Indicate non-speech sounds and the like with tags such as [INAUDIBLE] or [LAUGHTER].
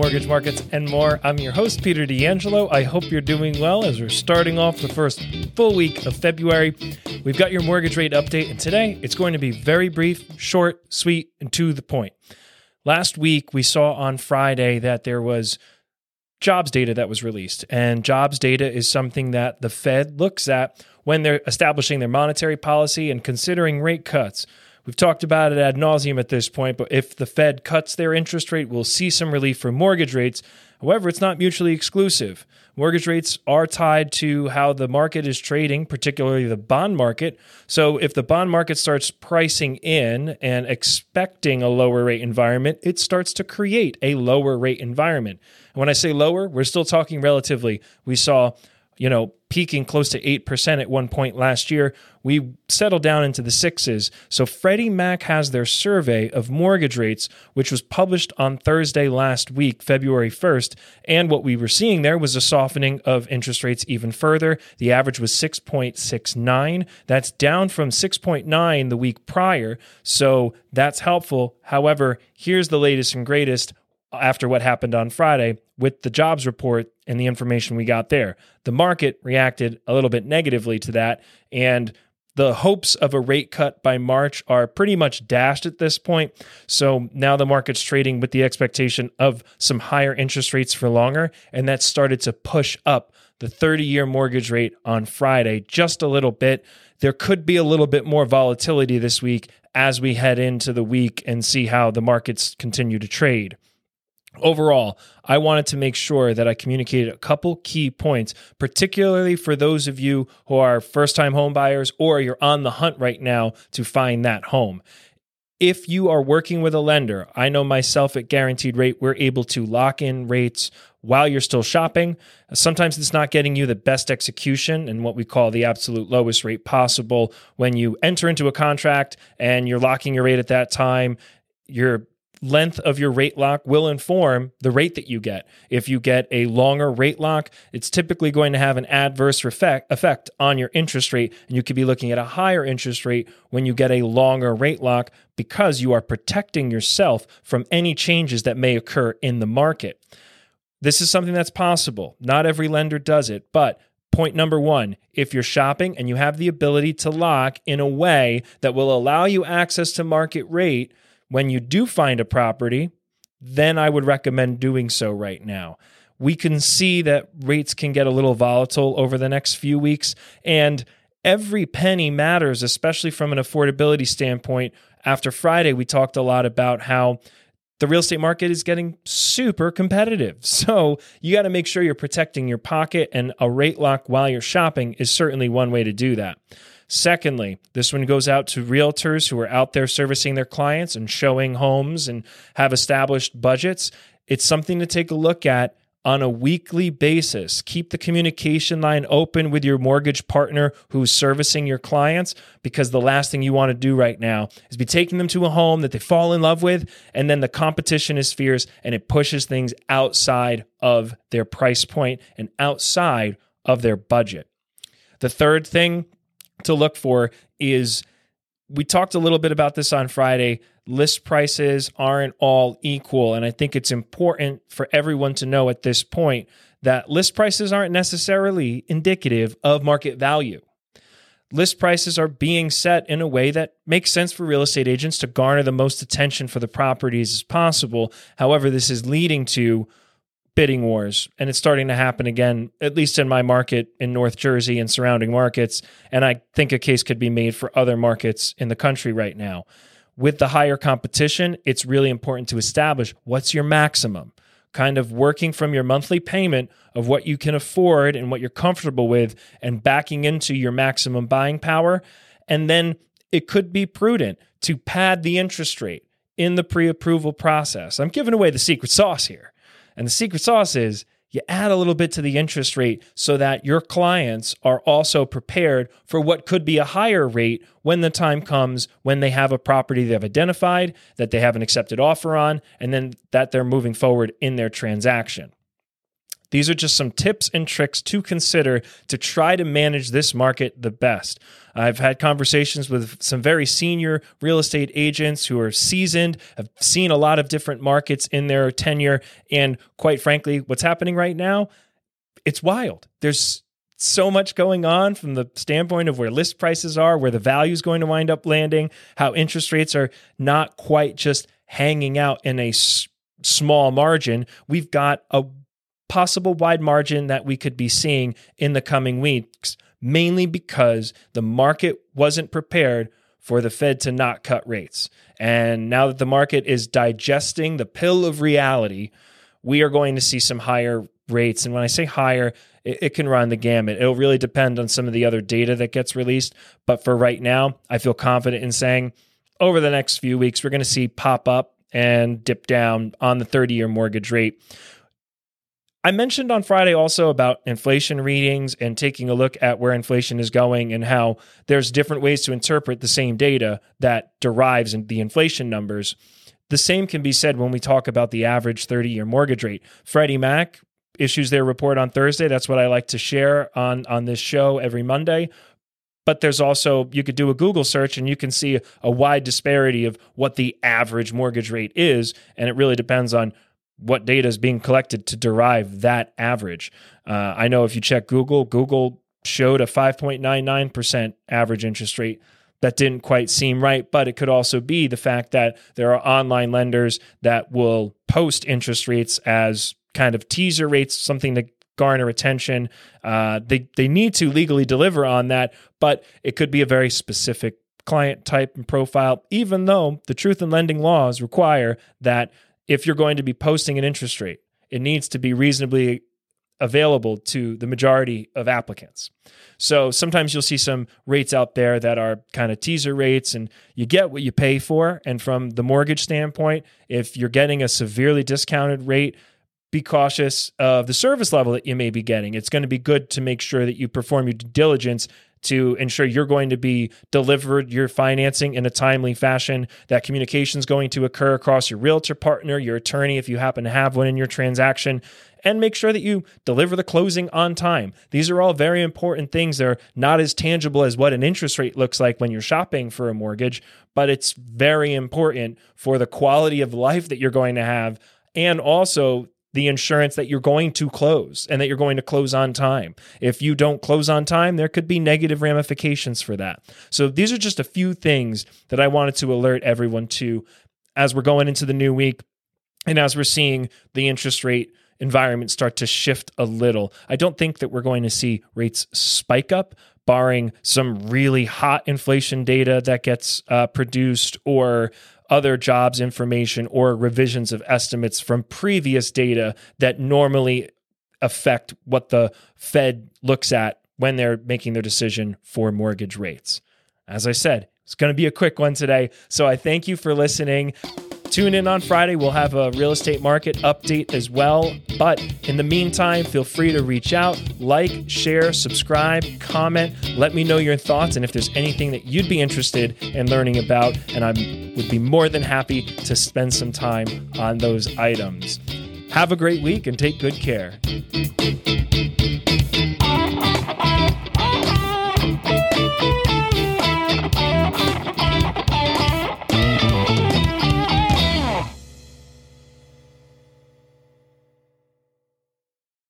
mortgage markets, and more. I'm your host, Peter D'Angelo. I hope you're doing well as we're starting off the first full week of February. We've got your mortgage rate update, and today it's going to be very brief, short, sweet, and to the point. Last week, we saw on Friday that there was jobs data that was released, and jobs data is something that the Fed looks at when they're establishing their monetary policy and considering rate cuts. We've talked about it ad nauseum at this point, but if the Fed cuts their interest rate, we'll see some relief for mortgage rates. However, it's not mutually exclusive. Mortgage rates are tied to how the market is trading, particularly the bond market. So, if the bond market starts pricing in and expecting a lower rate environment, it starts to create a lower rate environment. And when I say lower, we're still talking relatively. We saw you know, peaking close to 8% at one point last year. We settled down into the sixes. So Freddie Mac has their survey of mortgage rates, which was published on Thursday last week, February 1st. And what we were seeing there was a softening of interest rates even further. The average was 6.69. That's down from 6.9 the week prior. So that's helpful. However, here's the latest and greatest after what happened on Friday with the jobs report and the information we got there. The market reacted a little bit negatively to that, and the hopes of a rate cut by March are pretty much dashed at this point. So now the market's trading with the expectation of some higher interest rates for longer, and that started to push up the 30 year mortgage rate on Friday just a little bit. There could be a little bit more volatility this week as we head into the week and see how the markets continue to trade. Overall, I wanted to make sure that I communicated a couple key points, particularly for those of you who are first time home buyers or you're on the hunt right now to find that home. If you are working with a lender, I know myself at Guaranteed Rate, we're able to lock in rates while you're still shopping. Sometimes it's not getting you the best execution and what we call the absolute lowest rate possible when you enter into a contract and you're locking your rate at that time. You're length of your rate lock will inform the rate that you get. If you get a longer rate lock, it's typically going to have an adverse effect, effect on your interest rate. And you could be looking at a higher interest rate when you get a longer rate lock because you are protecting yourself from any changes that may occur in the market. This is something that's possible. Not every lender does it, but Point number one if you're shopping and you have the ability to lock in a way that will allow you access to market rate, when you do find a property, then I would recommend doing so right now. We can see that rates can get a little volatile over the next few weeks, and every penny matters, especially from an affordability standpoint. After Friday, we talked a lot about how the real estate market is getting super competitive. [LAUGHS] So you got to make sure you're protecting your pocket, and a rate lock while you're shopping is certainly one way to do that. Secondly, this one goes out to realtors who are out there servicing their clients and showing homes and have established budgets. It's something to take a look at on a weekly basis. Keep the communication line open with your mortgage partner who's servicing your clients because the last thing you want to do right now is be taking them to a home that they fall in love with and then the competition is fierce and it pushes things outside of their price point and outside of their budget. The third thing to look for is we talked a little bit about this on Friday. List prices aren't all equal. And I think it's important for everyone to know at this point that list prices aren't necessarily indicative of market value. List prices are being set in a way that makes sense for real estate agents to garner the most attention for the properties as possible. However, this is leading to bidding wars and it's starting to happen again at least in my market in North Jersey and surrounding markets and I think a case could be made for other markets in the country right now. With the higher competition it's really important to establish what's your maximum kind of working from your monthly payment of what you can afford and what you're comfortable with and backing into your maximum buying power. And then it could be prudent to pad the interest rate in the pre-approval process. I'm giving away the secret sauce here and the secret sauce is you add a little bit to the interest rate so that your clients are also prepared for what could be a higher rate when the time comes when they have a property they've identified, that they have an accepted offer on, and then that they're moving forward in their transaction. These are just some tips and tricks to consider to try to manage this market the best. I've had conversations with some very senior real estate agents who are seasoned, have seen a lot of different markets in their tenure. And quite frankly, what's happening right now, it's wild. There's so much going on from the standpoint of where list prices are, where the value is going to wind up landing, how interest rates are not quite just hanging out in a s- small margin. We've got a possible wide margin that we could be seeing in the coming weeks, mainly because the market wasn't prepared for the Fed to not cut rates. And now that the market is digesting the pill of reality, we are going to see some higher rates. And when I say higher, it, it, can run the gamut. It'll really depend on some of the other data that gets released. But for right now, I feel confident in saying over the next few weeks, we're going to see pop up and dip down on the 30 year mortgage rate. I mentioned on Friday also about inflation readings and taking a look at where inflation is going and how there's different ways to interpret the same data that derives in the inflation numbers. The same can be said when we talk about the average 30 year mortgage rate. Freddie Mac issues their report on Thursday. That's what I like to share on, on this show every Monday. But there's also, you could do a Google search and you can see a wide disparity of what the average mortgage rate is. And it really depends on what data is being collected to derive that average. Uh, I know if you check Google, Google showed a 5.99% average interest rate. That didn't quite seem right, but it could also be the fact that there are online lenders that will post interest rates as kind of teaser rates, something to garner attention. Uh, they they need to legally deliver on that, but it could be a very specific client type and profile. Even though the truth in lending laws require that if you're going to be posting an interest rate, it needs to be reasonably available to the majority of applicants. So sometimes you'll see some rates out there that are kind of teaser rates and you get what you pay for. And from the mortgage standpoint, if you're getting a severely discounted rate, be cautious of the service level that you may be getting. It's going to be good to make sure that you perform your due diligence to ensure you're going to be delivered your financing in a timely fashion. That communication is going to occur across your realtor partner, your attorney, if you happen to have one in your transaction, and make sure that you deliver the closing on time. These are all very important things. They're not as tangible as what an interest rate looks like when you're shopping for a mortgage, but it's very important for the quality of life that you're going to have and also the insurance that you're going to close and that you're going to close on time. If you don't close on time, there could be negative ramifications for that. So these are just a few things that I wanted to alert everyone to as we're going into the new week and as we're seeing the interest rate environment start to shift a little. I don't think that we're going to see rates spike up, barring some really hot inflation data that gets uh, produced or other jobs information or revisions of estimates from previous data that normally affect what the Fed looks at when they're making their decision for mortgage rates. As I said, it's going to be a quick one today. So I thank you for listening. Tune in on Friday. We'll have a real estate market update as well. But in the meantime, feel free to reach out, like, share, subscribe, comment. Let me know your thoughts and if there's anything that you'd be interested in learning about. And I would be more than happy to spend some time on those items. Have a great week and take good care.